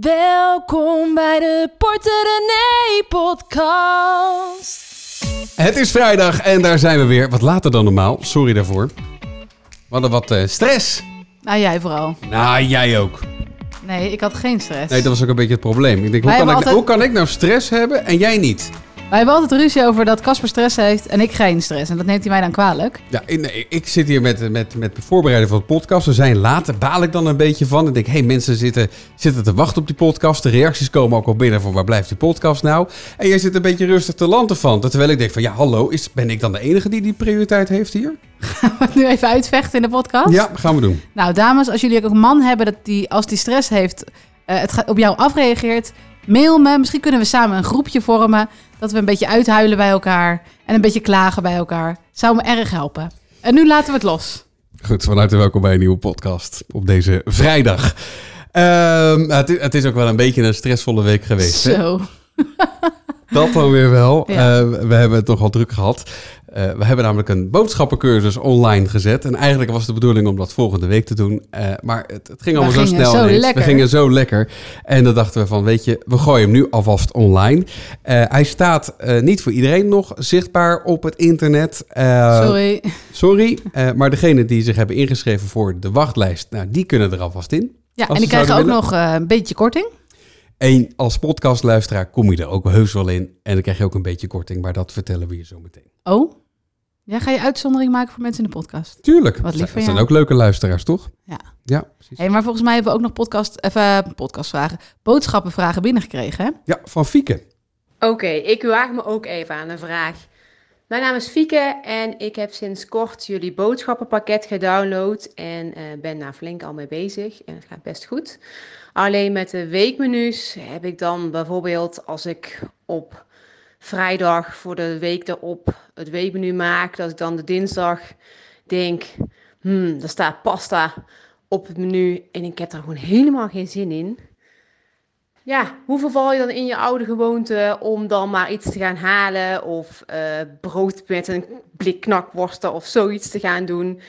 Welkom bij de Porter René podcast. Het is vrijdag en daar zijn we weer. Wat later dan normaal. Sorry daarvoor. We hadden wat eh, stress. Nou, jij vooral. Nou, jij ook. Nee, ik had geen stress. Nee, dat was ook een beetje het probleem. Ik denk, hoe Wij kan ik, altijd- hoe kan ik nou stress hebben en jij niet? Wij hebben altijd ruzie over dat Casper stress heeft en ik geen stress. En dat neemt hij mij dan kwalijk. Ja, ik- nee, ik zit hier met, met, met de voorbereiding van de podcast. We zijn later, baal ik dan een beetje van. Ik denk, hé, hey, mensen zitten, zitten te wachten op die podcast. De reacties komen ook al binnen van waar blijft die podcast nou? En jij zit een beetje rustig te landen van. Terwijl ik denk van, ja, hallo, is, ben ik dan de enige die die prioriteit heeft hier? Gaan we het nu even uitvechten in de podcast? Ja, gaan we doen. Nou, dames, als jullie ook een man hebben dat die, als die stress heeft, eh, het op jou afreageert, mail me. Misschien kunnen we samen een groepje vormen. Dat we een beetje uithuilen bij elkaar en een beetje klagen bij elkaar. Zou me erg helpen. En nu laten we het los. Goed, van harte welkom bij een nieuwe podcast op deze vrijdag. Ehm, het, is, het is ook wel een beetje een stressvolle week geweest. hè? Zo. Dat dan weer wel. Ja. Eh, we hebben het nogal druk gehad. Eh, we hebben namelijk een boodschappencursus online gezet. En eigenlijk was de bedoeling om dat volgende week te doen. Eh, maar het, het ging allemaal zo snel. zo. We gingen zo lekker. En dan dachten we van, weet je, we gooien hem nu alvast online. Eh, hij staat niet voor iedereen nog zichtbaar op het internet. Sorry. Sorry, maar degenen die zich hebben ingeschreven voor de wachtlijst, nou, die kunnen er alvast in. Ja, en die krijgen ook nog een beetje korting. En als podcastluisteraar kom je er ook heus wel in. En dan krijg je ook een beetje korting, maar dat vertellen we je zo meteen. Oh? Ja, ga je uitzondering maken voor mensen in de podcast? Tuurlijk, Wat lief dat zijn ook leuke luisteraars, toch? Ja. Ja, precies. Hey, maar volgens mij hebben we ook nog podcast, even podcastvragen, boodschappenvragen binnengekregen. Hè? Ja, van Fieke. Oké, ik waag me ook even aan een vraag. Mijn naam is Fieke en ik heb sinds kort jullie boodschappenpakket gedownload en eh, ben daar flink al mee bezig en het gaat best goed. Alleen met de weekmenu's heb ik dan bijvoorbeeld als ik op vrijdag voor de week erop het weekmenu maak, dat ik dan de dinsdag denk, hmm, er staat pasta op het menu en ik heb daar gewoon helemaal geen zin in. Ja, hoe verval je dan in je oude gewoonte om dan maar iets te gaan halen of eh, brood met een blik knakworsten of zoiets te gaan doen?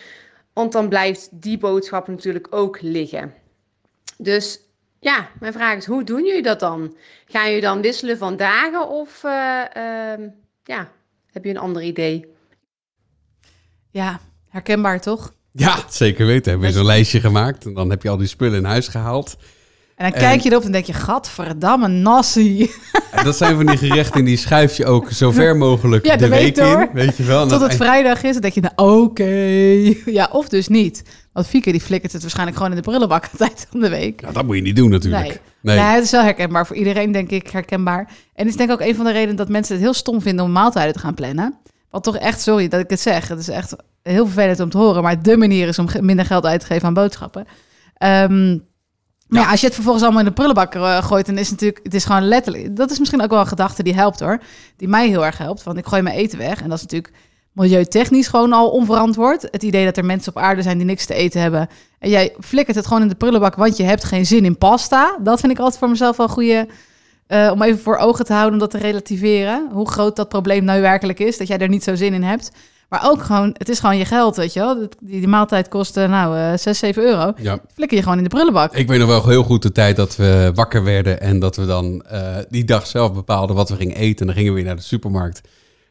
Want dan blijft die boodschap natuurlijk ook liggen. Dus ja, mijn vraag is, hoe doen jullie dat dan? Gaan jullie dan wisselen van dagen of eh, ehm, ja, heb je een ander idee? Ja, herkenbaar toch? Ja, zeker weten. Hebben we zo'n lijstje gemaakt. En dan heb je al die spullen in huis gehaald. En dan En- kijk je erop en denk je, gadverdamme, nassie. En dat zijn van die gerechten, die schuif je ook zo ver mogelijk Ja, de de week in. Weet je wel. Tot het vrijdag is, dan denk je, nou oké. Ja, of dus niet. Want Fieke die flikkert het waarschijnlijk gewoon in de prullenbak aan eind van de week. Ja, dat moet je niet doen natuurlijk. Nee. Nee. Het is wel herkenbaar voor iedereen, denk ik, herkenbaar. En het is denk ik ook een van de redenen dat mensen het heel stom vinden om maaltijden te gaan plannen. Wat toch echt, sorry dat ik het zeg, het is echt heel vervelend om te horen, maar de manier is om minder geld uit te geven aan boodschappen. Ehm, maar ja, als je het vervolgens allemaal in de prullenbak eh, gooit, dan is het natuurlijk, het is gewoon letterlijk, dat is misschien ook wel een gedachte die helpt hoor, die mij heel erg helpt, want ik gooi mijn eten weg en dat is natuurlijk milieutechnisch gewoon al onverantwoord. Het idee dat er mensen op aarde zijn die niks te eten hebben en jij flikkert het gewoon in de prullenbak, want je hebt geen zin in pasta. Dat vind ik altijd voor mezelf wel een goede, eh, om even voor ogen te houden, om dat te relativeren. Hoe groot dat probleem nou werkelijk is, dat jij er niet zo zin in hebt. Maar ook gewoon, het is gewoon je geld, weet je wel. Die, die maaltijd kost, eh, nou, eh 6, 7 euro. Ja. Flikker je gewoon in de prullenbak. Ik weet nog wel heel goed de tijd dat we wakker werden en dat we dan eh, die dag zelf bepaalden wat we gingen eten. En dan gingen we weer naar de supermarkt.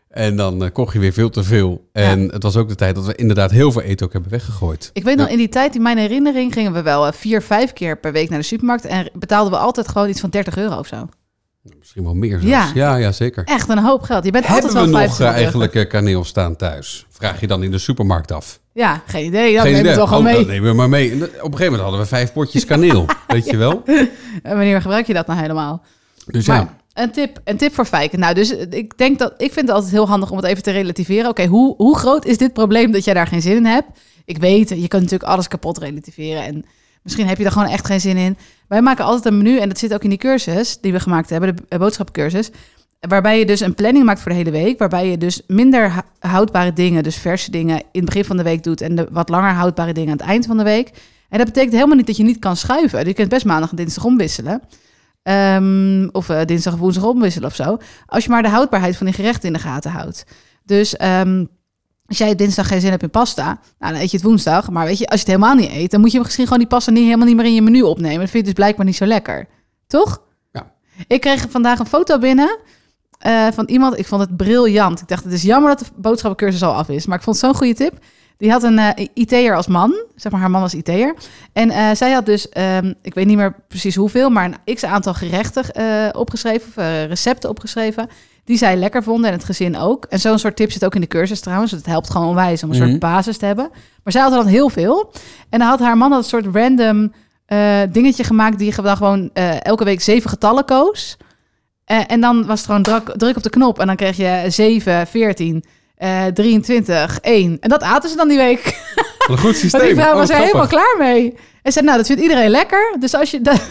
En dan eh, kocht je weer veel te veel. En het was ook de tijd dat we inderdaad heel veel eten ook hebben weggegooid. Ik weet nog, Ja. in die tijd, in mijn herinnering, gingen we wel eh, vier, vijf keer per week naar de supermarkt. En betaalden we altijd gewoon iets van 30 euro of zo. Misschien wel meer zelfs. Ja. Ja, ja, zeker. Echt een hoop geld. Je bent Hebben altijd we wel nog 50 eh, eigenlijk eh, kaneel staan thuis? Vraag je dan in de supermarkt af. Ja, geen idee. Dan Geen idee. het wel gewoon Oh, mee. dat nemen we maar mee. Op een gegeven moment hadden we vijf potjes kaneel. weet je wel? En wanneer gebruik je dat nou helemaal? Dus Maar ja. een tip, een tip voor Fijken. Nou, dus ik denk dat ik vind het altijd heel handig om het even te relativeren. Oké, hoe, hoe groot is dit probleem dat jij daar geen zin in hebt? Ik weet, je kunt natuurlijk alles kapot relativeren en misschien heb je er gewoon echt geen zin in. Wij maken altijd een menu en dat zit ook in die cursus die we gemaakt hebben, de boodschappencursus. Waarbij je dus een planning maakt voor de hele week. Waarbij je dus minder houdbare dingen, dus verse dingen, in het begin van de week doet. En de wat langer houdbare dingen aan het eind van de week. En dat betekent helemaal niet dat je niet kan schuiven. Je kunt best maandag en dinsdag omwisselen. Ehm, of eh, dinsdag woensdag omwisselen of zo. Als je maar de houdbaarheid van die gerechten in de gaten houdt. Dus ehm, als jij dinsdag geen zin hebt in pasta, nou, dan eet je het woensdag. Maar weet je, als je het helemaal niet eet, dan moet je misschien gewoon die pasta niet helemaal niet meer in je menu opnemen. Dat vind je dus blijkbaar niet zo lekker. Toch? Ja. Ik kreeg vandaag een foto binnen eh, van iemand. Ik vond het briljant. Ik dacht, het is jammer dat de boodschappencursus al af is. Maar ik vond het zo'n goede tip. Die had een eh IT'er als man. Zeg maar, haar man was IT'er. En eh, zij had dus, ehm, ik weet niet meer precies hoeveel... maar een x-aantal gerechten opgeschreven... of recepten opgeschreven... die zij lekker vonden en het gezin ook. En zo'n soort tip zit ook in de cursus trouwens. Het helpt gewoon onwijs om een Mhm. soort basis te hebben. Maar zij had er dan heel veel. En dan had haar man had een soort random eh, dingetje gemaakt... die dan gewoon eh, elke week zeven getallen koos... Eh, en dan was het gewoon druk, druk op de knop. En dan kreeg je 7, 14, eh 23, 1. En dat aten ze dan die week. Wat een goed systeem. Maar die vrouw Oh, was er helemaal klaar mee. En zei, nou, dat vindt iedereen lekker. Dus als je... Dat,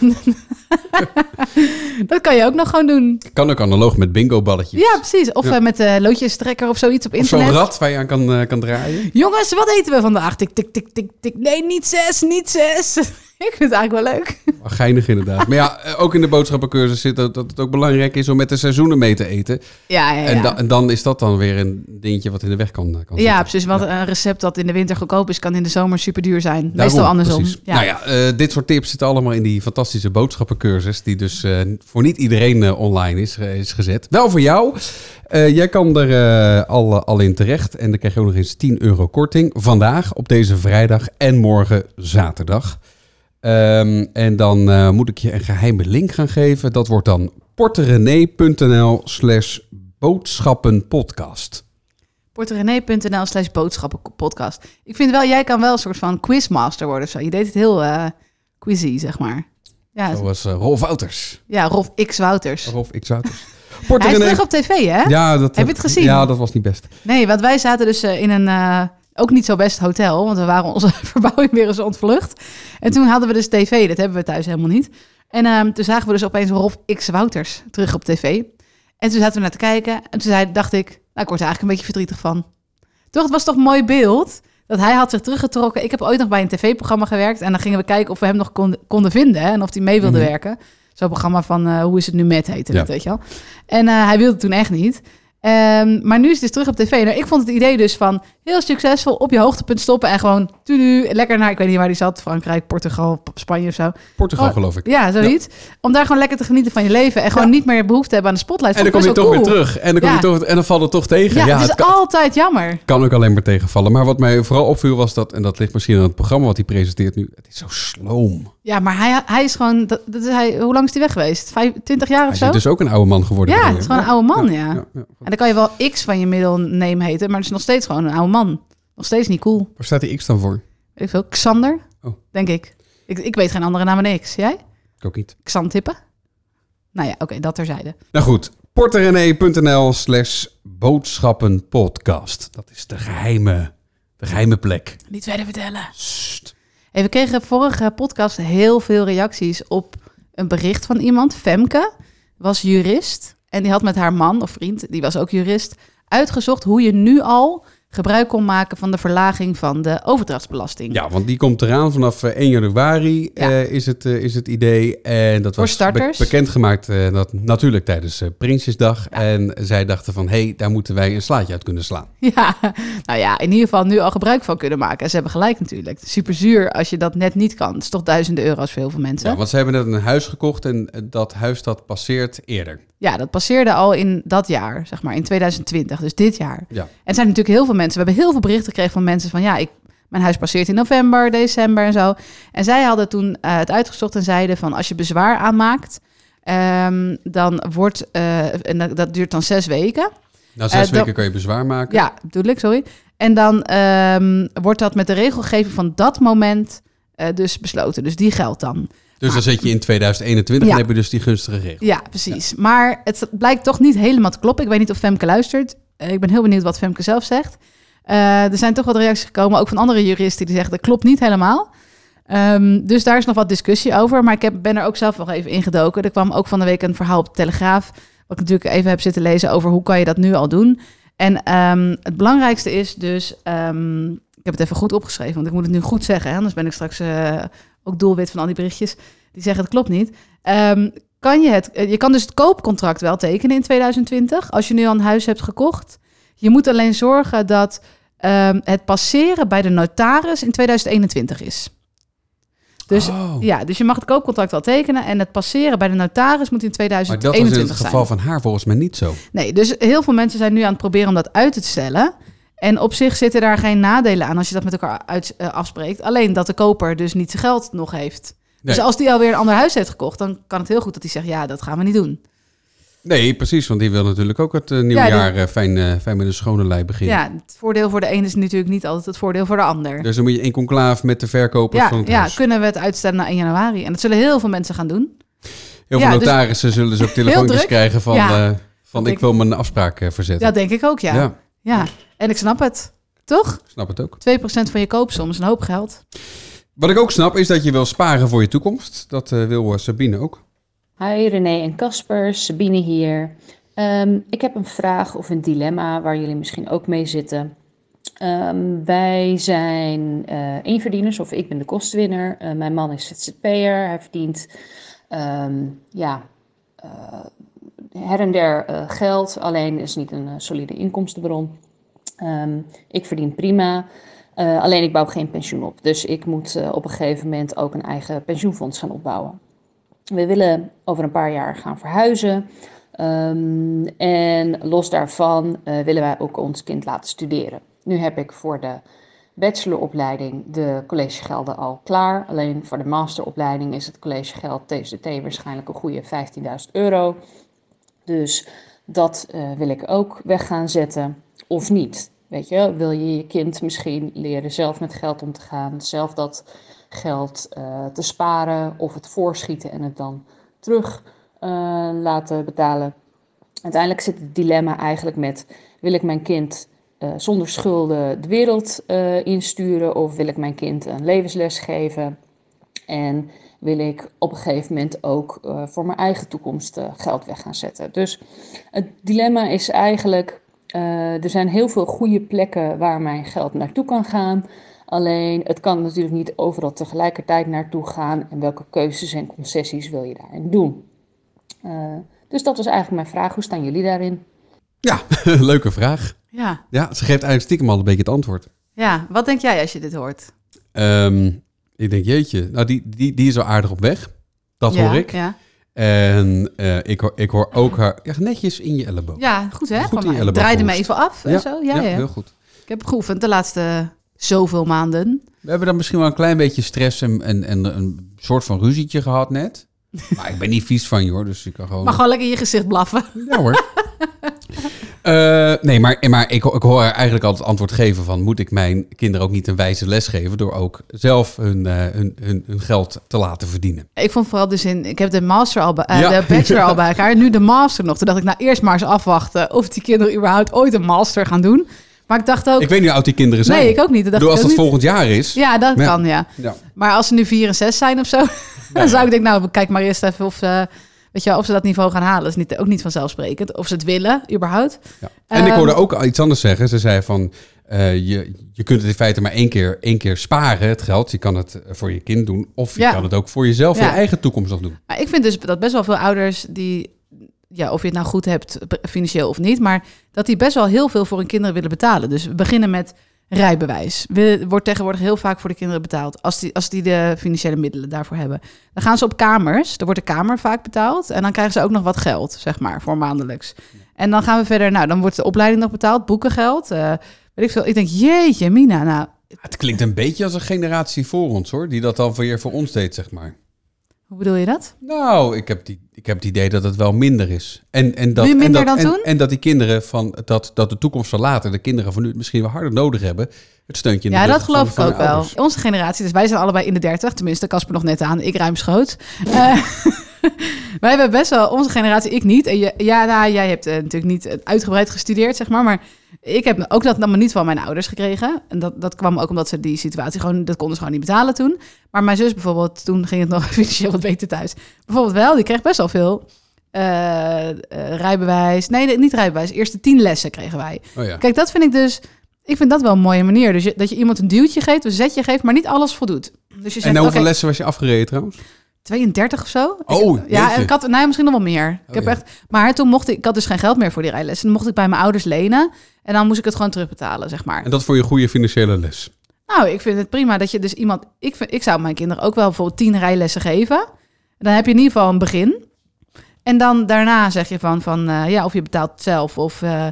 dat kan je ook nog gewoon doen. Kan ook analoog met bingo-balletjes. Ja, precies. Of Ja. eh, met de loodjestrekker of zoiets op Of zo'n internet. rad waar je aan kan, eh, kan draaien. Jongens, wat eten we vandaag? Tik, tik, tik, tik, tik. Nee, niet zes, niet zes. Ik vind het eigenlijk wel leuk. Geinig inderdaad. Maar ja, eh, ook in de boodschappencursus zit dat, dat het ook belangrijk is om met de seizoenen mee te eten. Ja, ja, ja. En, da- en dan is dat dan weer een dingetje wat in de weg kan, kan ja, zitten. precies. Want een recept dat in de winter goedkoop is, kan in de zomer super duur zijn. Daarom, Meestal andersom. precies. Ja. Nou ja, eh, dit soort tips zitten allemaal in die fantastische boodschappencursus... die dus eh, voor niet iedereen eh, online is, is gezet. Wel voor jou. Jij kan er al, al in terecht en dan krijg je ook nog eens 10 euro korting. Vandaag, op deze vrijdag en morgen zaterdag. Ehm, en dan moet ik je een geheime link gaan geven. Dat wordt dan porterenee.nl slash boodschappenpodcast. porterenee.nl slash boodschappenpodcast. Ik vind wel, jij kan wel een soort van quizmaster worden of zo. Je deed het heel eh quizzy, zeg maar. Ja, Zoals eh, Rolf Wouters. ja Rolf X Wouters. Rolf X Wouters. Hij is terug op tv, hè? Ja, dat, Heb je het gezien? Ja, dat was niet best. Nee, want wij zaten dus eh, in een eh, ook niet zo best hotel, want we waren onze verbouwing weer eens ontvlucht. En toen hadden we dus tv, dat hebben we thuis helemaal niet. En ehm, toen zagen we dus opeens Rolf X Wouters terug op tv. En toen zaten we naar te kijken en toen zei, dacht ik, ik word er eigenlijk een beetje verdrietig van. Toch, het was toch een mooi beeld dat hij had zich teruggetrokken. Ik heb ooit nog bij een tv-programma gewerkt en dan gingen we kijken of we hem nog konden, konden vinden hè, en of hij mee wilde Mhm. werken. Zo'n programma van eh, Hoe is het nu met heette Ja. weet je wel. En eh, hij wilde toen echt niet. Ehm, maar nu is het dus terug op tv. Nou, ik vond het idee dus van heel succesvol op je hoogtepunt stoppen en gewoon tudu, lekker naar, ik weet niet waar die zat, Frankrijk, Portugal, Spanje of zo. Portugal, Oh, geloof ik. Ja, zoiets. Om daar gewoon lekker te genieten van je leven en gewoon niet meer behoefte te hebben aan de spotlight. En dan kom je toch weer terug. En dan, kom Ja. je toch, en dan valt het toch tegen. Ja, het is het kan, altijd jammer. kan ook alleen maar tegenvallen. Maar wat mij vooral opviel was dat, en dat ligt misschien aan het programma wat hij presenteert nu, het is zo sloom. Ja, maar hij, hij is gewoon, dat, dat is hij, hoe lang is hij weg geweest? Vijf, 20 jaar of Hij zo? is dus ook een oude man geworden. ja, het is gewoon een oude man, ja. Dan kan je wel X van je middelneem heten, maar het is nog steeds gewoon een oude man. Nog steeds niet cool. Waar staat die X dan voor? Weet ik veel. Xander, Oh. denk ik. ik. Ik weet geen andere naam dan X. Jij? Ik ook niet. Xantippen? Nou ja, oké, dat terzijde. Nou goed, porterenee.nl slash boodschappenpodcast. Dat is de geheime, de geheime plek. Niet verder vertellen. Hey, we kregen vorige podcast heel veel reacties op een bericht van iemand. Femke was jurist en die had met haar man of vriend, die was ook jurist, uitgezocht hoe je nu al gebruik kon maken van de verlaging van de overdrachtsbelasting. Ja, want die komt eraan vanaf eh, 1 januari Ja. eh, is, het, eh, is het idee. En dat Voor was starters. be- bekendgemaakt eh, dat, natuurlijk tijdens eh, Prinsjesdag. En zij dachten van, hé, hey, daar moeten wij een slaatje uit kunnen slaan. Ja, nou ja, in ieder geval nu al gebruik van kunnen maken. En ze hebben gelijk natuurlijk. Super zuur als je dat net niet kan. Het is toch duizenden euro's voor heel veel mensen. Ja, want ze hebben net een huis gekocht en eh, dat huis dat passeert eerder. Ja, dat passeerde al in dat jaar, zeg maar, in 2020, dus dit jaar. Ja. En er zijn natuurlijk heel veel mensen. We hebben heel veel berichten gekregen van mensen van ja, ik, mijn huis passeert in november, december en zo. En zij hadden toen eh, het uitgezocht en zeiden van als je bezwaar aanmaakt, ehm, dan wordt, eh, en dat, dat duurt dan zes weken. Na zes Eh, dan- weken kan je bezwaar maken. Ja, bedoel ik, sorry. En dan ehm, wordt dat met de regelgeving van dat moment dus besloten. Dus die geldt dan. Dus dan zit je in 2021 Ja. en heb je dus die gunstige regel. Ja, precies. Maar het blijkt toch niet helemaal te kloppen. Ik weet niet of Femke luistert. Eh, ik ben heel benieuwd wat Femke zelf zegt. Eh, er zijn toch wat reacties gekomen, ook van andere juristen, die zeggen dat klopt niet helemaal. Ehm, dus daar is nog wat discussie over. Maar ik heb, ben er ook zelf nog even ingedoken. Er kwam ook van de week een verhaal op de Telegraaf. Wat ik natuurlijk even heb zitten lezen over hoe kan je dat nu al doen. En ehm, het belangrijkste is dus... ehm, ik heb het even goed opgeschreven, want ik moet het nu goed zeggen. Anders ben ik straks eh, ook doelwit van al die berichtjes die zeggen het klopt niet. Kan je, het, eh, je kan dus het koopcontract wel tekenen in 2020 als je nu al een huis hebt gekocht. Je moet alleen zorgen dat ehm, het passeren bij de notaris in 2021 is. Dus, Oh. ja, dus je mag het koopcontract wel tekenen. En het passeren bij de notaris moet in Maar dat was in 2021 het zijn. geval van haar volgens mij niet zo. Nee, dus heel veel mensen zijn nu aan het proberen om dat uit te stellen. En op zich zitten daar geen nadelen aan als je dat met elkaar uit, eh, afspreekt. Alleen dat de koper dus niet zijn geld nog heeft. Nee. Dus als die alweer een ander huis heeft gekocht, dan kan het heel goed dat hij zegt: ja, dat gaan we niet doen. Nee, precies, want die wil natuurlijk ook het eh, nieuwe Ja, die- jaar eh, fijn, eh, fijn met een schone lei beginnen. Ja, het voordeel voor de een is natuurlijk niet altijd het voordeel voor de ander. Dus dan moet je in conclave met de verkopers van Ja, het ja, huis. kunnen we het uitstellen naar 1 januari? En dat zullen heel veel mensen gaan doen. Heel ja, veel dus- notarissen zullen dus ook telefoontjes krijgen van, eh, van ik wil mijn afspraak eh, verzetten. Dat denk ik ook, ja. ja. ja, En ik snap het. Toch? ik snap het ook. 2% van je koopsom is een hoop geld. Wat ik ook snap is dat je wil sparen voor je toekomst. Dat eh, wil eh, Sabine ook. Hi René en Casper, Sabine hier. Ehm, ik heb een vraag of een dilemma waar jullie misschien ook mee zitten. Ehm, wij zijn eh eenverdieners of ik ben de kostenwinner. Eh, mijn man is ZZP'er. Hij verdient ehm, ja, her en der geld, alleen is niet een solide inkomstenbron. Ik verdien prima, eh, alleen ik bouw geen pensioen op. Dus ik moet eh, op een gegeven moment ook een eigen pensioenfonds gaan opbouwen. We willen over een paar jaar gaan verhuizen. Ehm, en los daarvan eh, willen wij ook ons kind laten studeren. Nu heb ik voor de bacheloropleiding de collegegelden al klaar. Alleen voor de masteropleiding is het collegegeld TCT waarschijnlijk een goede 15.000 euro. Dus dat wil ik ook weg gaan zetten. Of niet. Weet je, wil je je kind misschien leren zelf met geld om te gaan, zelf dat geld eh, te sparen of het voorschieten en het dan terug eh, laten betalen. Uiteindelijk zit het dilemma eigenlijk met: wil ik mijn kind eh, zonder schulden de wereld insturen of wil ik mijn kind een levensles geven? En wil ik op een gegeven moment ook voor mijn eigen toekomst geld weg gaan zetten? Dus het dilemma is eigenlijk: eh, er zijn heel veel goede plekken waar mijn geld naartoe kan gaan. Alleen het kan natuurlijk niet overal tegelijkertijd naartoe gaan. En welke keuzes en concessies wil je daarin doen? Eh, dus dat was eigenlijk mijn vraag. Hoe staan jullie daarin? Ja, leuke vraag. Ja. Ja, ze geeft eigenlijk stiekem al een beetje het antwoord. ja, wat denk jij als je dit hoort? Ehm, ik denk, jeetje, nou die, die, die is al aardig op weg. Dat ja, hoor ik. Ja. En eh, ik, hoor, ik hoor ook haar ja, netjes in je elleboog. ja, goed hè? Goed van in je draaide me even af en zo. Ja, ja. heel goed. Ik heb geoefend de laatste zoveel maanden. We hebben dan misschien wel een klein beetje stress en, en, en een soort van ruzietje gehad net. Maar ik ben niet vies van je hoor, dus ik kan gewoon... Mag gewoon lekker in je gezicht blaffen. Ja hoor. Eh, nee, maar, maar ik, ik hoor haar eigenlijk altijd het antwoord geven van... moet ik mijn kinderen ook niet een wijze les geven... door ook zelf hun, eh, hun, hun, hun geld te laten verdienen. Ik vond vooral de zin, ik heb de master al bij, eh, Ja. de bachelor al bij elkaar, nu de master nog. Toen dacht ik, nou eerst maar eens afwachten of die kinderen überhaupt ooit een master gaan doen. Maar ik dacht ook, Ik weet niet hoe oud die kinderen zijn. nee, ik ook niet. Dat dacht als dat volgend jaar is... Ja, dat Ja. kan, ja. Ja. Maar als ze nu vier en zes zijn of zo, dan zou ik denken, nou, kijk maar eerst even of ze, weet je, of ze dat niveau gaan halen. Dat is niet, ook niet vanzelfsprekend. Of ze het willen, überhaupt. Ja. En ik Ehm, hoorde ook iets anders zeggen. Ze zei van, eh, je, je kunt het in feite maar één keer, één keer sparen, het geld. Je kan het voor je kind doen. Of je Ja. kan het ook voor jezelf, Ja. je eigen toekomst nog doen. Maar ik vind dus dat best wel veel ouders die, ja, of je het nou goed hebt financieel of niet, maar dat die best wel heel veel voor hun kinderen willen betalen. Dus we beginnen met rijbewijs. We, wordt tegenwoordig heel vaak voor de kinderen betaald, als die, als die de financiële middelen daarvoor hebben. Dan gaan ze op kamers, er wordt de kamer vaak betaald en dan krijgen ze ook nog wat geld, zeg maar, voor maandelijks. En dan gaan we verder, nou, dan wordt de opleiding nog betaald, boekengeld, eh, weet ik veel. Ik denk, jeetje, Mina, nou, Het klinkt een beetje als een generatie voor ons hoor. Die dat dan weer voor ons deed, zeg maar. Hoe bedoel je dat? Nou, ik heb, die, ik heb het idee dat het wel minder is. En, en dat, Nu minder en dat, dan en, toen? En dat die kinderen van dat, dat de toekomst van later, de kinderen van nu het misschien wel harder nodig hebben. Het steuntje in de Ja, dat geloof ik ook wel. Onze generatie, dus wij zijn allebei in de dertig. Tenminste, Casper nog net aan. Ik ruimschoots. Eh wij hebben best wel, onze generatie, ik niet. En je, ja, nou, jij hebt eh, natuurlijk niet eh, uitgebreid gestudeerd, zeg maar. Maar ik heb ook dat allemaal niet van mijn ouders gekregen. En dat, dat kwam ook omdat ze die situatie gewoon, dat konden ze gewoon niet betalen toen. Maar mijn zus bijvoorbeeld, toen ging het nog financieel wat beter thuis. Bijvoorbeeld wel, die kreeg best wel veel. eh, eh, rijbewijs. Nee, niet rijbewijs. Eerste tien lessen kregen wij. Oh ja. Kijk, dat vind ik dus. Ik vind dat wel een mooie manier. Dus je, dat je iemand een duwtje geeft, een zetje geeft, maar niet alles voldoet. Dus je En zegt, hoeveel oké, lessen was je afgereden trouwens? 32 of zo. Oh, Ik- ja, jeetje. ik had, nee, misschien nog wel meer. ik Oh, heb ja. echt, maar toen mocht ik, ik had dus geen geld meer voor die rijlessen. Dan mocht ik bij mijn ouders lenen en dan moest ik het gewoon terugbetalen, zeg maar. En dat voor je goede financiële les. Nou, ik vind het prima dat je dus iemand... Ik, vind, ik zou mijn kinderen ook wel bijvoorbeeld tien rijlessen geven. Dan heb je in ieder geval een begin. En dan daarna zeg je van, van eh, ja, of je betaalt zelf of eh,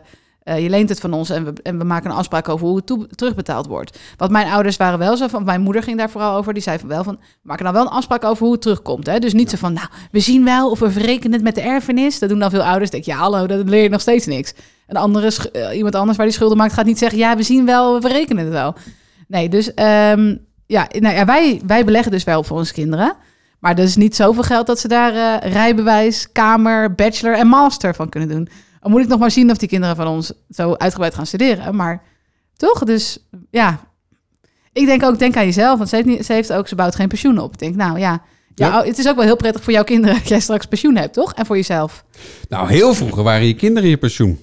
eh, je leent het van ons en we, en we maken een afspraak over hoe het toe- terugbetaald wordt. Want mijn ouders waren wel zo van, mijn moeder ging daar vooral over, die zei van wel van, we maken dan wel een afspraak over hoe het terugkomt. Hè? Dus niet zo van, nou, we zien wel of we verrekenen het met de erfenis. Dat doen dan veel ouders. Denk ik, ja, hallo, dat leer je nog steeds niks. Een andere, eh, iemand anders waar die schulden maakt, gaat niet zeggen, ja, we zien wel, we verrekenen het wel. Nee, dus ehm, ja, nou ja wij, wij beleggen dus wel voor onze kinderen. Maar dat is niet zoveel geld dat ze daar eh, rijbewijs, kamer, bachelor en master van kunnen doen. Dan moet ik nog maar zien of die kinderen van ons zo uitgebreid gaan studeren. Maar toch, dus ja. Ik denk ook, denk aan jezelf. Want ze heeft, niet, ze heeft ook, ze bouwt geen pensioen op. Ik denk, nou ja, het is ook wel heel prettig voor jouw kinderen dat jij straks pensioen hebt, toch? En voor jezelf. Nou, heel vroeger waren je kinderen je pensioen.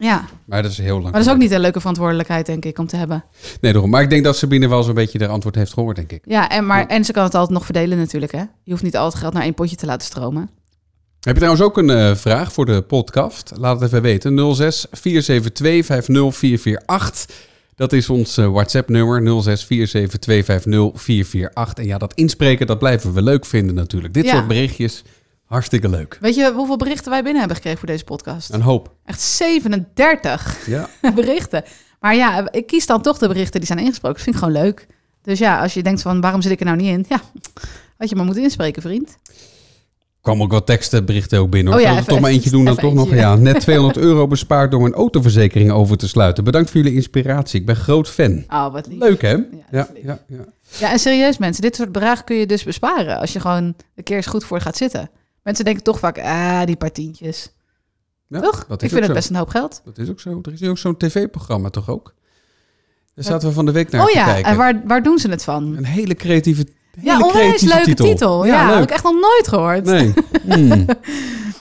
Ja, Maar dat is heel lang. maar dat is ook niet een leuke verantwoordelijkheid, denk ik, om te hebben. Nee, daarom. Maar ik denk dat Sabine wel zo'n beetje de antwoord heeft gehoord, denk ik. Ja, en, maar, Ja. en ze kan het altijd nog verdelen natuurlijk, hè? Je hoeft niet al het geld naar één potje te laten stromen. Heb je trouwens ook een eh, vraag voor de podcast? Laat het even weten. 06 472 50448. Dat is ons eh, WhatsApp-nummer 06 472 50448. En ja, dat inspreken, dat blijven we leuk vinden natuurlijk. Dit Ja. soort berichtjes, hartstikke leuk. Weet je hoeveel berichten wij binnen hebben gekregen voor deze podcast? Een hoop. Echt 37 Ja. berichten. Maar ja, ik kies dan toch de berichten die zijn ingesproken. Dat vind ik gewoon leuk. Dus ja, als je denkt van waarom zit ik er nou niet in? Ja, had je maar moeten inspreken, vriend. Kwam ook wat tekstenberichten ook binnen. Hoor. Oh ja, even- toch maar eentje doen dan toch nog? Ja, net 200 euro bespaard door mijn autoverzekering over te sluiten. Bedankt voor jullie inspiratie. Ik ben groot fan. Oh, wat lief. Leuk hè? Ja, ja, ja. Ja, en serieus mensen, dit soort bedragen kun je dus besparen als je gewoon een keer eens goed voor gaat zitten. Mensen denken toch vaak, ah, die paar tientjes. Ja, toch? Ik vind het zo. best een hoop geld. Dat is ook zo. Er is nu ook zo'n tv-programma toch ook? Daar zaten we van de week naar oh te ja, kijken. en waar, waar doen ze het van? Een hele creatieve, Ja, onwijs leuke titel. titel. Ja, leuk. heb ik echt nog nooit gehoord. Nee, Nee. Hmm.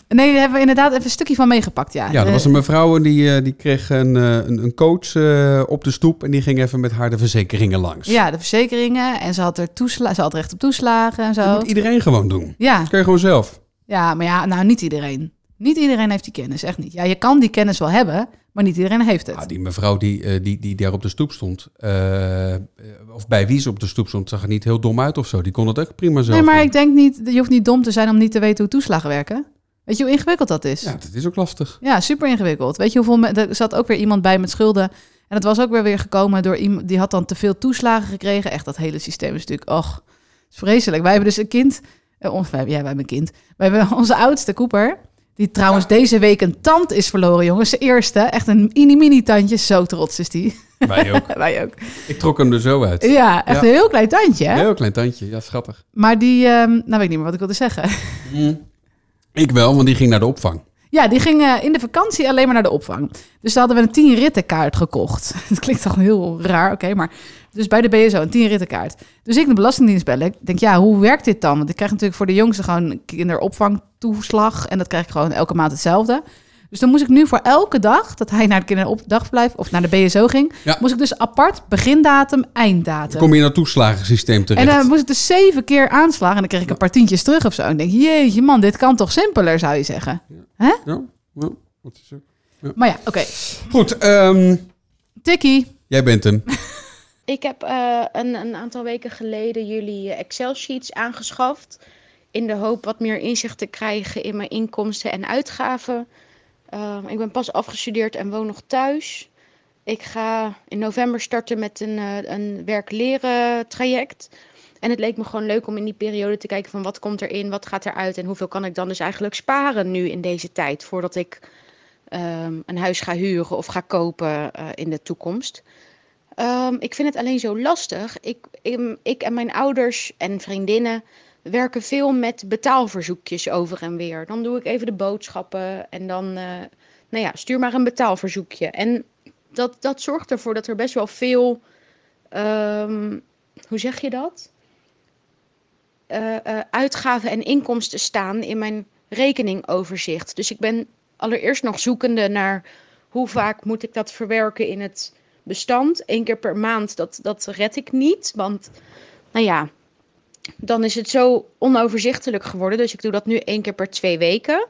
daar hebben we inderdaad even een stukje van meegepakt, ja. Ja, er De- was een mevrouw en die, eh, die kreeg een, eh, een, een coach eh, op de stoep en die ging even met haar de verzekeringen langs. Ja, de verzekeringen. En ze had, er toesla ze had recht op toeslagen en Dat zo. moet iedereen gewoon doen. Ja, Dat kun je gewoon zelf. ja, maar ja, nou niet iedereen. Niet iedereen heeft die kennis, echt niet. Ja, je kan die kennis wel hebben, maar niet iedereen heeft het. Ah, die mevrouw die, eh, die, die daar op de stoep stond, eh, of bij wie ze op de stoep stond, zag er niet heel dom uit of zo. Die kon het ook prima zelf nee, maar doen. ik denk niet, je hoeft niet dom te zijn om niet te weten hoe toeslagen werken. Weet je hoe ingewikkeld dat is? Ja, dat is ook lastig. Ja, super ingewikkeld. Weet je hoeveel... Er zat ook weer iemand bij met schulden. En het was ook weer weer gekomen door iemand... Die had dan te veel toeslagen gekregen. Echt, dat hele systeem is natuurlijk... Och, het is vreselijk. Wij hebben dus een kind... eh, ons- wij, ja, wij hebben een kind. Wij hebben onze oudste Cooper... Die trouwens deze week een tand is verloren, jongens. De eerste. Echt een mini-mini tandje. Zo trots is die. Wij ook. wij ook. Ik trok hem er zo uit. Ja, echt Ja. een heel klein tandje, hè? Heel klein tandje, ja, schattig. Maar die... ehm, nou, weet ik niet meer wat ik wilde zeggen. Ik wel, want die ging naar de opvang. Ja, die ging eh, in de vakantie alleen maar naar de opvang. Dus daar hadden we een 10 rittenkaart gekocht. Dat klinkt toch heel raar, oké, maar... Dus bij de BSO, een 10 rittenkaart. Dus ik de Belastingdienst bellen. Ik denk, ja, hoe werkt dit dan? Want ik krijg natuurlijk voor de jongste gewoon kinderopvangtoeslag. En dat krijg ik gewoon elke maand hetzelfde. Dus dan moest ik nu voor elke dag dat hij naar het kinderdagverblijf of naar de BSO ging... Ja. moest ik dus apart begindatum, einddatum. Kom je dat toeslagensysteem En terecht. dan moest ik dus zeven keer aanslagen en dan kreeg ik een paar tientjes terug of zo. En ik denk, jeetje man, dit kan toch simpeler, zou je zeggen. Ja, ja, is ook. Maar ja, oké. Goed, ehm, Tikkie. jij bent hem. Ik heb eh, een, een aantal weken geleden jullie Excel-sheets aangeschaft. In de hoop wat meer inzicht te krijgen in mijn inkomsten en uitgaven. Eh, ik ben pas afgestudeerd en woon nog thuis. Ik ga in november starten met een, eh, een werk-leren traject. En het leek me gewoon leuk om in die periode te kijken van wat komt erin, wat gaat eruit en hoeveel kan ik dan dus eigenlijk sparen nu in deze tijd voordat ik ehm, een huis ga huren of ga kopen eh, in de toekomst. Ehm, ik vind het alleen zo lastig. Ik, ik, en mijn ouders en vriendinnen werken veel met betaalverzoekjes over en weer. Dan doe ik even de boodschappen en dan, eh, nou ja, stuur maar een betaalverzoekje. En dat, dat zorgt ervoor dat er best wel veel, ehm, hoe zeg je dat? Eh, eh, uitgaven en inkomsten staan in mijn rekeningoverzicht. Dus ik ben allereerst nog zoekende naar hoe vaak moet ik dat verwerken in het bestand. Eén keer per maand, dat, dat red ik niet. Want, nou ja, dan is het zo onoverzichtelijk geworden. Dus ik doe dat nu één keer per twee weken.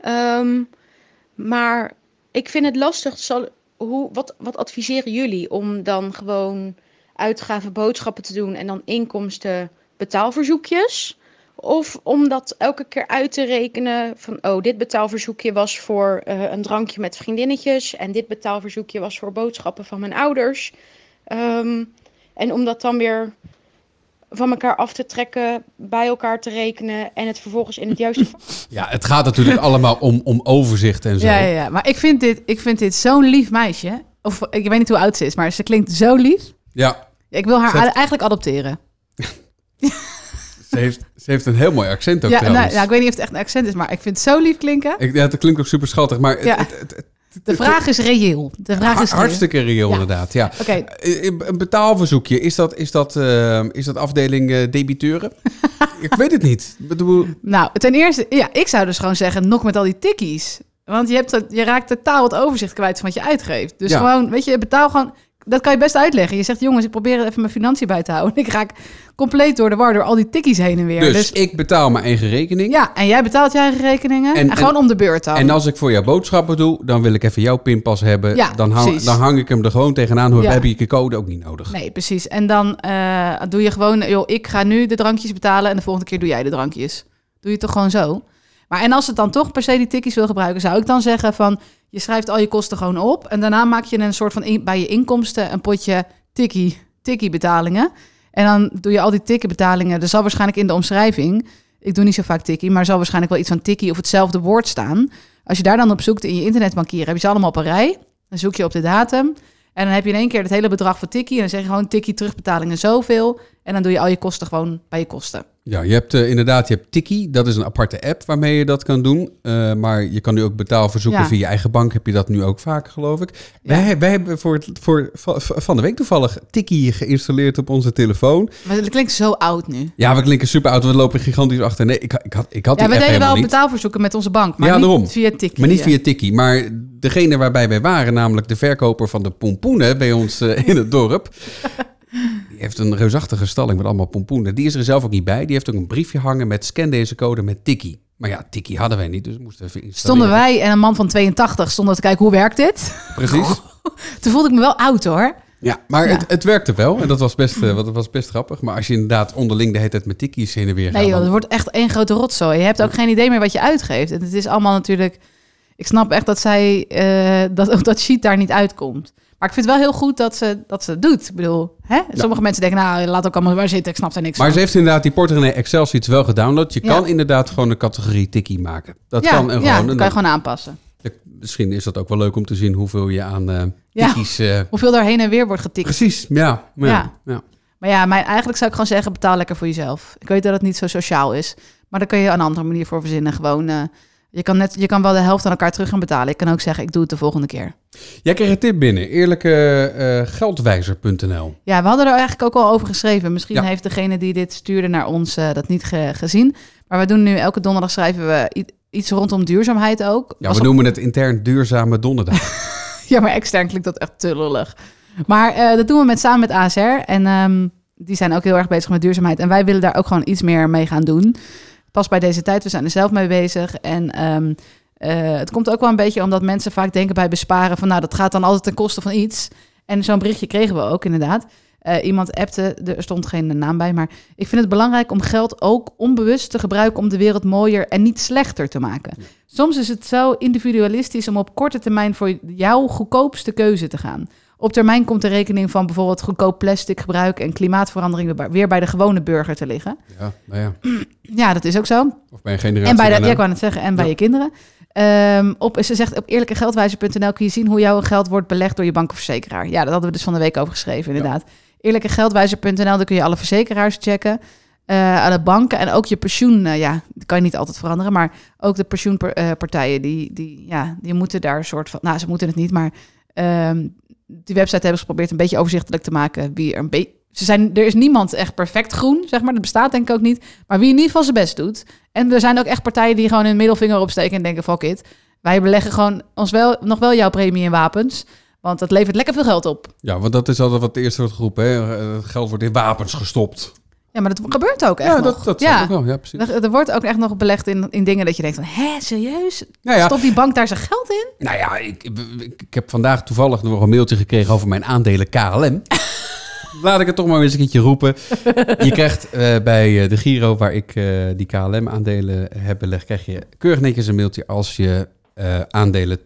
Ehm, maar ik vind het lastig. Zal, hoe, wat, wat adviseren jullie om dan gewoon uitgaven boodschappen te doen en dan inkomsten betaalverzoekjes. Of om dat elke keer uit te rekenen van, oh, dit betaalverzoekje was voor eh, een drankje met vriendinnetjes en dit betaalverzoekje was voor boodschappen van mijn ouders. Ehm, en om dat dan weer van elkaar af te trekken, bij elkaar te rekenen en het vervolgens in het juiste Ja, het gaat natuurlijk allemaal om, om overzicht en zo. Ja, ja, ja. Maar ik vind dit, ik vind dit zo'n lief meisje. Of ik weet niet hoe oud ze is, maar ze klinkt zo lief. Ja, Ik wil haar heeft- eigenlijk adopteren. ze heeft, ze heeft een heel mooi accent ook Ja, nou, trouwens. nou, ik weet niet of het echt een accent is, maar ik vind het zo lief klinken. Ik, ja, het klinkt ook super schattig, maar Ja. het, het- het- De vraag is reëel. De vraag is hartstikke reëel Ja. inderdaad. Ja. Oké, Eh, Een betaalverzoekje, is dat, is dat, eh, is dat afdeling eh, debiteuren? ik weet het niet. Bedoel, nou, ten eerste, ja, ik zou dus gewoon zeggen, nog met al die tikkies. Want je, hebt je raakt totaal het overzicht kwijt van wat je uitgeeft. Dus Ja. gewoon, weet je, betaal gewoon... Dat kan je best uitleggen. Je zegt, jongens, ik probeer even mijn financiën bij te houden. Ik raak compleet door de war door al die tikkies heen en weer. dus, Dus, ik betaal mijn eigen rekening. ja, en jij betaalt je eigen rekeningen. En- En, gewoon en- om de beurt dan. En als ik voor jou boodschappen doe, dan wil ik even jouw pinpas hebben. Ja, dan, hang, dan hang ik hem er gewoon tegenaan. Hoor, Ja. heb je je code ook niet nodig. Nee, precies. En dan eh, doe je gewoon, joh, ik ga nu de drankjes betalen en de volgende keer doe jij de drankjes. Doe je het toch gewoon zo? Maar en als het dan toch per se die tikkies wil gebruiken, zou ik dan zeggen van, je schrijft al je kosten gewoon op en daarna maak je een soort van bij je inkomsten een potje tikkie, tikkie betalingen. En dan doe je al die tikkie betalingen. Er zal waarschijnlijk in de omschrijving, ik doe niet zo vaak tikkie, maar er zal waarschijnlijk wel iets van tikkie of hetzelfde woord staan. Als je daar dan op zoekt in je internetbankieren, heb je ze allemaal op een rij. Dan zoek je op de datum. En dan heb je in één keer het hele bedrag voor tikkie. En dan zeg je gewoon tikkie terugbetalingen zoveel. En dan doe je al je kosten gewoon bij je kosten. Ja, je hebt eh, inderdaad, je hebt Tiki. Dat is een aparte app waarmee je dat kan doen. Eh, maar je kan nu ook betaalverzoeken Ja. via je eigen bank. Heb je dat nu ook vaak, geloof ik. Ja. Wij, wij hebben voor, het- voor va- va- van de week toevallig Tiki geïnstalleerd op onze telefoon. Maar het klinkt zo oud nu. Ja, we klinken super oud. We lopen gigantisch achter. Nee, ik, ik had, ik had Ja, we deden wel niet. betaalverzoeken met onze bank. Maar Ja, niet daarom. via tikkie. Maar niet Ja. via Tiki. Maar degene waarbij wij waren, namelijk de verkoper van de pompoenen bij ons eh, in het dorp. Die heeft een reusachtige stalling met allemaal pompoenen. Die is er zelf ook niet bij. Die heeft ook een briefje hangen met scan deze code met Tiki. Maar ja, Tiki hadden wij niet, dus we moesten even. Stonden wij en een man van 82 stonden te kijken hoe werkt dit. Precies. Toen voelde ik me wel oud hoor. Ja, maar Ja. Het, het werkte wel. En dat was, best, eh, dat was best grappig. Maar als je inderdaad onderling de hele tijd met Tiki's heen en weer gaat... Nee joh, dan- het wordt echt één grote rotzooi. Je hebt ook geen idee meer wat je uitgeeft. En het is allemaal natuurlijk... Ik snap echt dat zij... eh, dat ook dat sheet daar niet uitkomt. Maar ik vind het wel heel goed dat ze, dat ze het doet. Ik bedoel, hè? sommige mensen denken... Nou, laat ook allemaal maar zitten. Ik snap er niks Maar van. ze heeft inderdaad die Porter en Excel sheets wel gedownload. Je Ja. kan inderdaad gewoon een categorie Tiki maken. Dat ja, kan en ja, gewoon. dat kan je dan- gewoon aanpassen. Misschien is dat ook wel leuk om te zien hoeveel je aan Ja. tikkies... eh, Hoeveel daar heen en weer wordt getikt. precies, ja. ja. Maar ja, mijn, eigenlijk zou ik gewoon zeggen, betaal lekker voor jezelf. Ik weet dat het niet zo sociaal is, maar daar kun je een andere manier voor verzinnen. Gewoon, je, kan net, je kan wel de helft aan elkaar terug gaan betalen. Ik kan ook zeggen, ik doe het de volgende keer. Jij kreeg een tip binnen. Eerlijke eh, geldwijzer.nl. Ja, we hadden er eigenlijk ook al over geschreven. Misschien Ja. heeft degene die dit stuurde naar ons eh, dat niet ge- gezien. Maar we doen nu, elke donderdag schrijven we iets rondom duurzaamheid ook. Ja, we op- noemen het intern duurzame donderdag. Ja, maar extern klinkt dat echt te lullig. Maar eh, dat doen we met, samen met ASR. En ehm, die zijn ook heel erg bezig met duurzaamheid. En wij willen daar ook gewoon iets meer mee gaan doen. Pas bij deze tijd, we zijn er zelf mee bezig. En ehm, eh, het komt ook wel een beetje omdat mensen vaak denken bij besparen... van nou, dat gaat dan altijd ten koste van iets. En zo'n berichtje kregen we ook inderdaad. Eh, iemand appte, er stond geen naam bij, maar ik vind het belangrijk om geld ook onbewust te gebruiken om de wereld mooier en niet slechter te maken. Soms is het zo individualistisch om op korte termijn voor jouw goedkoopste keuze te gaan. Op termijn komt de rekening van bijvoorbeeld goedkoop plastic gebruik en klimaatverandering weer bij- de gewone burger te liggen. ja, nou ja. Ja, dat is ook zo. Of bij een generatie En bij de, ja, ik wou net zeggen, en bij Ja. je kinderen. Ehm, op, ze zegt op eerlijkegeldwijzer.nl kun je zien hoe jouw geld wordt belegd door je bank of verzekeraar. Ja, dat hadden we dus van de week over geschreven, inderdaad. Eerlijkegeldwijzer.nl, daar kun je alle verzekeraars checken. eh, alle banken en ook je pensioen. eh, ja, dat kan je niet altijd veranderen, maar ook de pensioenpartijen, die, die, ja, die moeten daar een soort van. Nou, ze moeten het niet, maar ehm, die website hebben ze geprobeerd een beetje overzichtelijk te maken. Wie er een beetje. Ze zijn, er is niemand echt perfect groen, zeg maar. Dat bestaat denk ik ook niet. Maar wie in ieder geval zijn best doet. En er zijn ook echt partijen die gewoon hun middelvinger opsteken en denken: fuck it. Wij beleggen gewoon ons wel, nog wel jouw premie in wapens. Want dat levert lekker veel geld op. Ja, want dat is altijd wat de eerste wordt geroepen. Hè? Eh, Het geld wordt in wapens gestopt. Ja, maar dat gebeurt ook echt ja, nog. dat, dat ik wel. Ja, precies. Er, er wordt ook echt nog belegd in, in dingen dat je denkt van... Hé, serieus? Nou ja, Stopt die bank daar zijn geld in? nou ja ik, ik, ik heb vandaag toevallig nog een mailtje gekregen over mijn aandelen KLM. laat ik het toch maar eens een keertje roepen. Je krijgt eh, bij eh, de Giro, waar ik eh, die KLM-aandelen heb belegd, krijg je keurig netjes een mailtje als je aandelen 10%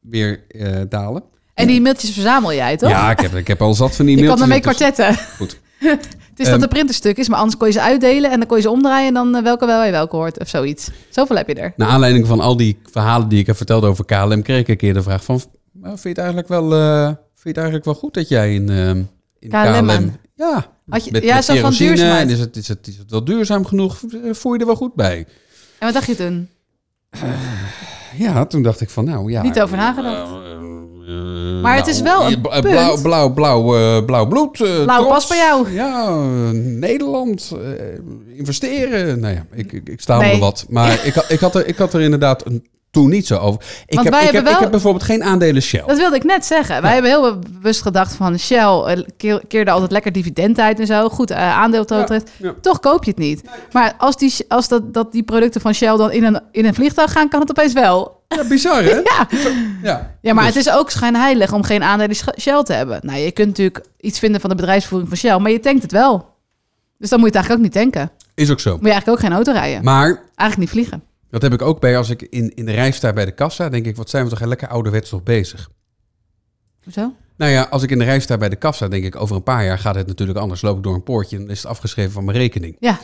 weer dalen. En die mailtjes verzamel jij, toch? Ja, ik heb, ik heb al zat van die je mailtjes. kan ermee kwartetten. Goed. Het is dat Ehm, een printerstuk is, maar anders kon je ze uitdelen en dan kon je ze omdraaien en dan eh, welke wel bij welke hoort of zoiets. Zoveel heb je er. Naar aanleiding van al die verhalen die ik heb verteld over KLM, kreeg ik een keer de vraag van, "Maar vind je het eigenlijk wel, eh, vind je het eigenlijk wel goed dat jij in, eh, in KLM? Ja, Had je- met, ja, met zo van duurzaamheid. is het, is, het, is het wel duurzaam genoeg? Voel je er wel goed bij? En wat dacht je toen? Ja, toen dacht ik van nou ja. Niet over nagedacht. Eh, Maar het is wel een eh, punt. Blauw, blauw, blauw, eh, blauw bloed. Blauw trots. pas bij jou. Ja, Nederland. investeren. Nou ja, ik, ik, ik sta Nee. wel wat. Maar ik, had- ik, had er, ik had er inderdaad een, toen niet zo over. Ik, Want heb, wij ik, heb, hebben ik wel- heb bijvoorbeeld geen aandelen Shell. Dat wilde ik net zeggen. Wij hebben heel bewust gedacht van Shell keer- keerde altijd lekker dividend uit en zo. Goed, uh, aandeel tot Ja, ja. Toch koop je het niet. Maar als, die, als dat, dat die producten van Shell dan in een, in een vliegtuig gaan, kan het opeens wel. Ja, bizar hè? Ja, Ja, ja maar Dus- het is ook schijnheilig om geen aandelen Sh- Shell te hebben. Nou, je kunt natuurlijk iets vinden van de bedrijfsvoering van Shell, maar je tankt het wel. Dus dan moet je het eigenlijk ook niet tanken. Is ook zo. Moet je eigenlijk ook geen auto rijden. Maar Eigenlijk niet vliegen. dat heb ik ook bij als ik in, in de rij sta bij de kassa. denk ik, wat zijn we toch lekker ouderwets nog bezig. Hoezo? Nou ja, als ik in de rij sta bij de kassa, denk ik, over een paar jaar gaat het natuurlijk anders. Loop ik door een poortje en dan is het afgeschreven van mijn rekening. Ja.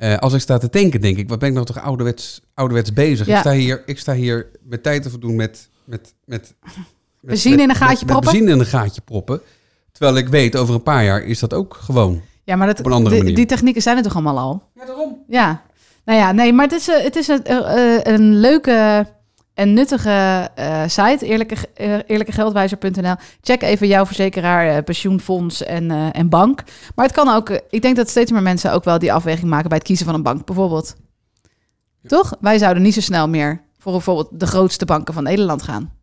Eh, als ik sta te tanken, denk ik, wat ben ik nou toch ouderwets, ouderwets bezig? Ja. Ik, sta hier, ik sta hier mijn tijd te verdoen met... met, met, met Benzine met- in een gaatje met- met proppen? benzine in een gaatje proppen. Terwijl ik weet, over een paar jaar is dat ook gewoon. Ja, maar dat, Op een andere die, manier. die technieken zijn er toch allemaal al? Ja, daarom. Ja, nou ja, nee, maar het is, eh, het is een, eh, een leuke en nuttige eh, site, eerlijke, eh, eerlijkegeldwijzer.nl. Check even jouw verzekeraar, eh, pensioenfonds en, en bank. Maar het kan ook, ik denk dat steeds meer mensen ook wel die afweging maken bij het kiezen van een bank, bijvoorbeeld. Toch? Wij zouden niet zo snel meer voor bijvoorbeeld de grootste banken van Nederland gaan.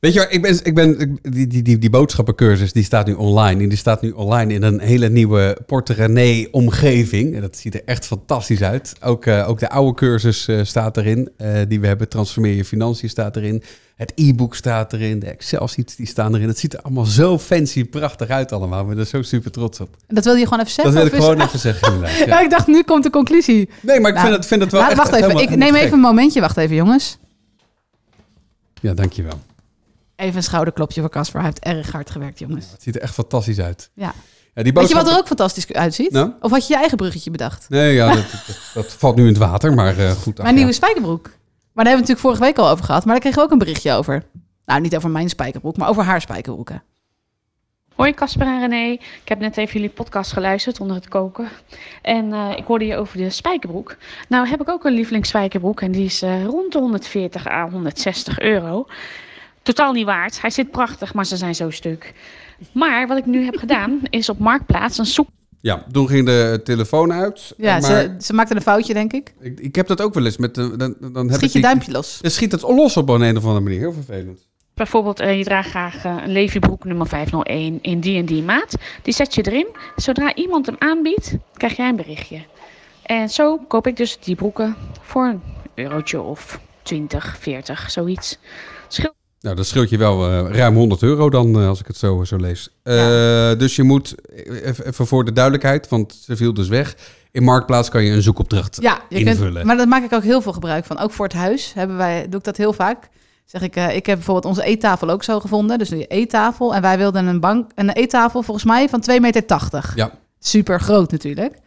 Weet je, waar, ik ben, ik ben, ik- die, die, die, die boodschappencursus die staat nu online. En die staat nu online in een hele nieuwe Porte-René-omgeving. En dat ziet er echt fantastisch uit. Ook, eh, ook de oude cursus eh, staat erin, eh, die we hebben. Transformeer je financiën staat erin. Het e-book staat erin. De Excel-sheets die staan erin. Het ziet er allemaal zo fancy, prachtig uit allemaal. Ben er zo super trots op. Dat wil je gewoon even zeggen? Dat wil ik is- gewoon even zeggen. Ja, Ja. ik dacht, nu komt de conclusie. Nee, maar ik Nou, vind, het, vind het wel Nou, echt wacht even, ik neem even een momentje. Wacht even, jongens. Ja, dankjewel. Even een schouderklopje voor Casper. Hij heeft erg hard gewerkt, jongens. Het ziet er echt fantastisch uit. Ja. Ja, die Weet je wat er ook fantastisch uitziet? Nou? Of had je je eigen bruggetje bedacht? Nee, ja, dat, dat, dat valt nu in het water, maar eh, goed. ach, Mijn ja. nieuwe spijkerbroek. Maar daar hebben we natuurlijk vorige week al over gehad. Maar daar kregen we ook een berichtje over. Nou, niet over mijn spijkerbroek, maar over haar spijkerbroeken. Hoi Casper en René. Ik heb net even jullie podcast geluisterd onder het koken. En eh, ik hoorde je over de spijkerbroek. Nou heb ik ook een lievelingsspijkerbroek en die is eh, rond de 140 à 160 euro. Totaal niet waard. Hij zit prachtig, maar ze zijn zo stuk. Maar wat ik nu heb gedaan is op Marktplaats een zoek Ja, toen ging de telefoon uit. Ja, maar ze, ze maakte een foutje, denk ik. ik, ik heb dat ook wel eens. Met de, dan, dan heb Schiet ik je die- duimpje los. Dan schiet het los op een, een of andere manier. Heel vervelend. Bijvoorbeeld, eh, je draagt graag eh, een Levi-broek nummer 501 in die en die maat. Die zet je erin. Zodra iemand hem aanbiedt, krijg jij een berichtje. En zo koop ik dus die broeken voor een eurotje of 20, 40, zoiets. Nou, dat scheelt je wel eh, ruim 100 euro dan, eh, als ik het zo, zo lees. Eh, Dus je moet, even, voor de duidelijkheid, want ze viel dus weg. In Marktplaats kan je een zoekopdracht Ja, je invullen. kunt, maar daar maak ik ook heel veel gebruik van. Ook voor het huis hebben wij, doe ik dat heel vaak. Zeg ik, ik heb bijvoorbeeld onze eettafel ook zo gevonden. Dus nu eettafel. En wij wilden een bank, een eettafel volgens mij van 2,80 meter. Ja. Super groot natuurlijk.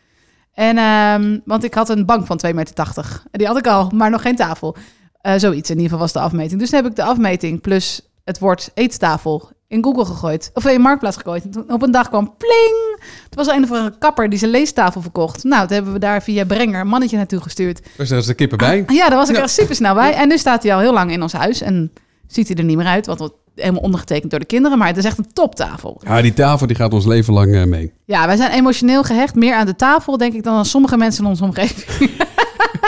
En, ehm, want ik had een bank van 2,80 meter. En die had ik al, maar nog geen tafel. Eh, zoiets in ieder geval was de afmeting. Dus toen heb ik de afmeting plus het woord eettafel in Google gegooid. Of in Marktplaats gegooid. En toen op een dag kwam pling. Het was een of andere kapper die zijn leestafel verkocht. Nou, toen hebben we daar via Brenger een mannetje naartoe gestuurd. Daar zijn de kippen bij. Ja, daar was ik Ja. echt super snel bij. En nu staat hij al heel lang in ons huis. En ziet hij er niet meer uit. Want het helemaal ondergetekend door de kinderen. Maar het is echt een toptafel. Ja, die tafel die gaat ons leven lang eh, mee. Ja, wij zijn emotioneel gehecht. Meer aan de tafel, denk ik, dan aan sommige mensen in onze omgeving.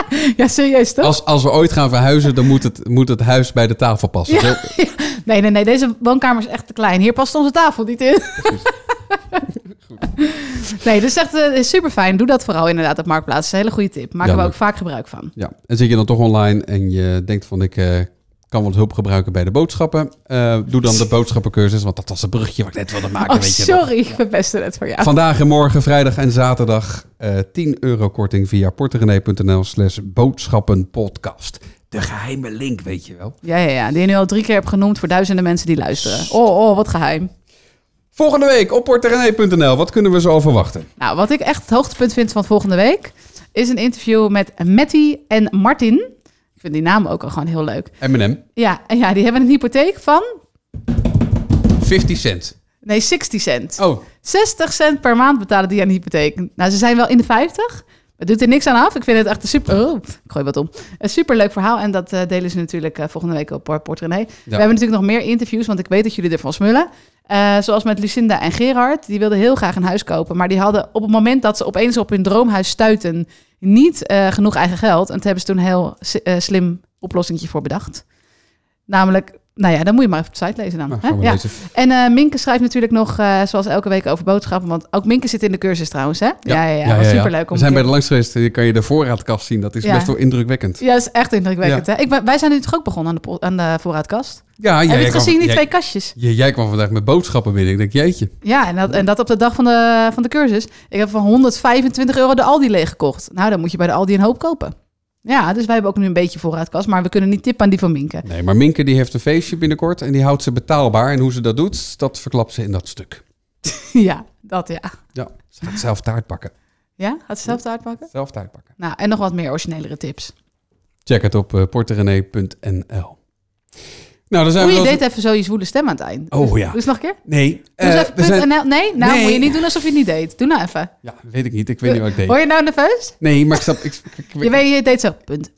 ja, serieus toch? Als, als we ooit gaan verhuizen, dan moet het, moet het huis bij de tafel passen. Ja. Nee, nee, nee. Deze woonkamer is echt te klein. Hier past onze tafel niet in. nee, dus echt eh, super fijn. Doe dat vooral inderdaad op Marktplaats. Dat is een hele goede tip. Maken Ja, we ook vaak gebruik van. Ja, en zit je dan toch online en je denkt van ik eh, kan wat hulp gebruiken bij de boodschappen. Eh, doe dan de boodschappencursus, want dat was het brugje wat ik net wilde maken. Oh, weet je sorry, ik verpestte het voor jou. Vandaag en morgen, vrijdag en zaterdag, eh 10 euro korting via porterenee.nl slash boodschappenpodcast. De geheime link, weet je wel. Ja, ja, ja, die je nu al drie keer hebt genoemd voor duizenden mensen die luisteren. Oh, oh, wat geheim. Volgende week op porterenee.nl, wat kunnen we zo verwachten? Nou, wat ik echt het hoogtepunt vind van volgende week... is een interview met Matty en Martin. Vind die namen ook al gewoon heel leuk. M&M, Ja, en ja, die hebben een hypotheek van... 50 cent. Nee, 60 cent. Oh, 60 cent per maand betalen die aan de hypotheek. Nou, ze zijn wel in de 50. Het doet er niks aan af. Ik vind het echt een super... Oh, ik gooi wat om. Een superleuk verhaal. En dat eh, delen ze natuurlijk eh, volgende week op Port René. We hebben natuurlijk nog meer interviews, want ik weet dat jullie ervan smullen. Eh, zoals met Lucinda en Gerard. Die wilden heel graag een huis kopen. Maar die hadden op het moment dat ze opeens op hun droomhuis stuiten... niet eh, genoeg eigen geld. En toen hebben ze toen een heel eh, slim oplossingje voor bedacht. Namelijk... Nou ja, dan moet je maar even op de site lezen dan. nou, hè? Ja. lezen. En eh, Minke schrijft natuurlijk nog, eh, zoals elke week, over boodschappen. Want ook Minke zit in de cursus trouwens, hè? Ja, ja, ja. superleuk. We zijn bij de langs geweest, kan je de voorraadkast zien. Dat is best wel indrukwekkend. Ja, dat is echt indrukwekkend. Hè? Ik, wij zijn nu toch ook begonnen aan de, aan de voorraadkast. Ja, Heb je het gezien, die jij- twee kastjes? jij, jij kwam vandaag met boodschappen binnen. Ik denk, jeetje. Ja, en dat, en dat op de dag van de, van de cursus. Ik heb van 125 euro de Aldi leeggekocht. Nou, dan moet je bij de Aldi een hoop kopen. Ja, dus wij hebben ook nu een beetje voorraadkast. Maar we kunnen niet tippen aan die van Minke. Nee, maar Minke die heeft een feestje binnenkort en die houdt ze betaalbaar. En hoe ze dat doet, dat verklapt ze in dat stuk. ja, dat ja. Ja, ze gaat zelf taart pakken. Ja, gaat ze zelf het uitpakken? Zelf taart pakken. Nou, en nog wat meer originelere tips. Check het op uh, porterenee.nl. Nou, dan zijn je we... deed even zo je zwoele stem aan het eind. Oh, Dus- ja. Dus nog een keer? Nee, Doe eens even we zijn... NL. Nee, nou Nee. moet je niet doen alsof je het niet deed. Doe nou even. Ja, weet ik niet. Ik weet niet wat ik deed. Hoor je nou nerveus? Nee, maar ik snap... Ik, ik, ik, Je, weet, je deed zo. Punt.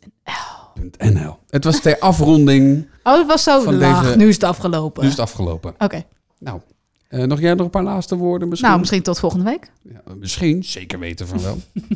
.nl. Het was ter afronding. Oh, het was zo Van laag. deze- Nu is het afgelopen. Nu is het afgelopen. Oké. Nou, eh, nog jij nog een paar laatste woorden misschien? Nou, misschien tot volgende week. Ja, misschien. Zeker weten van wel.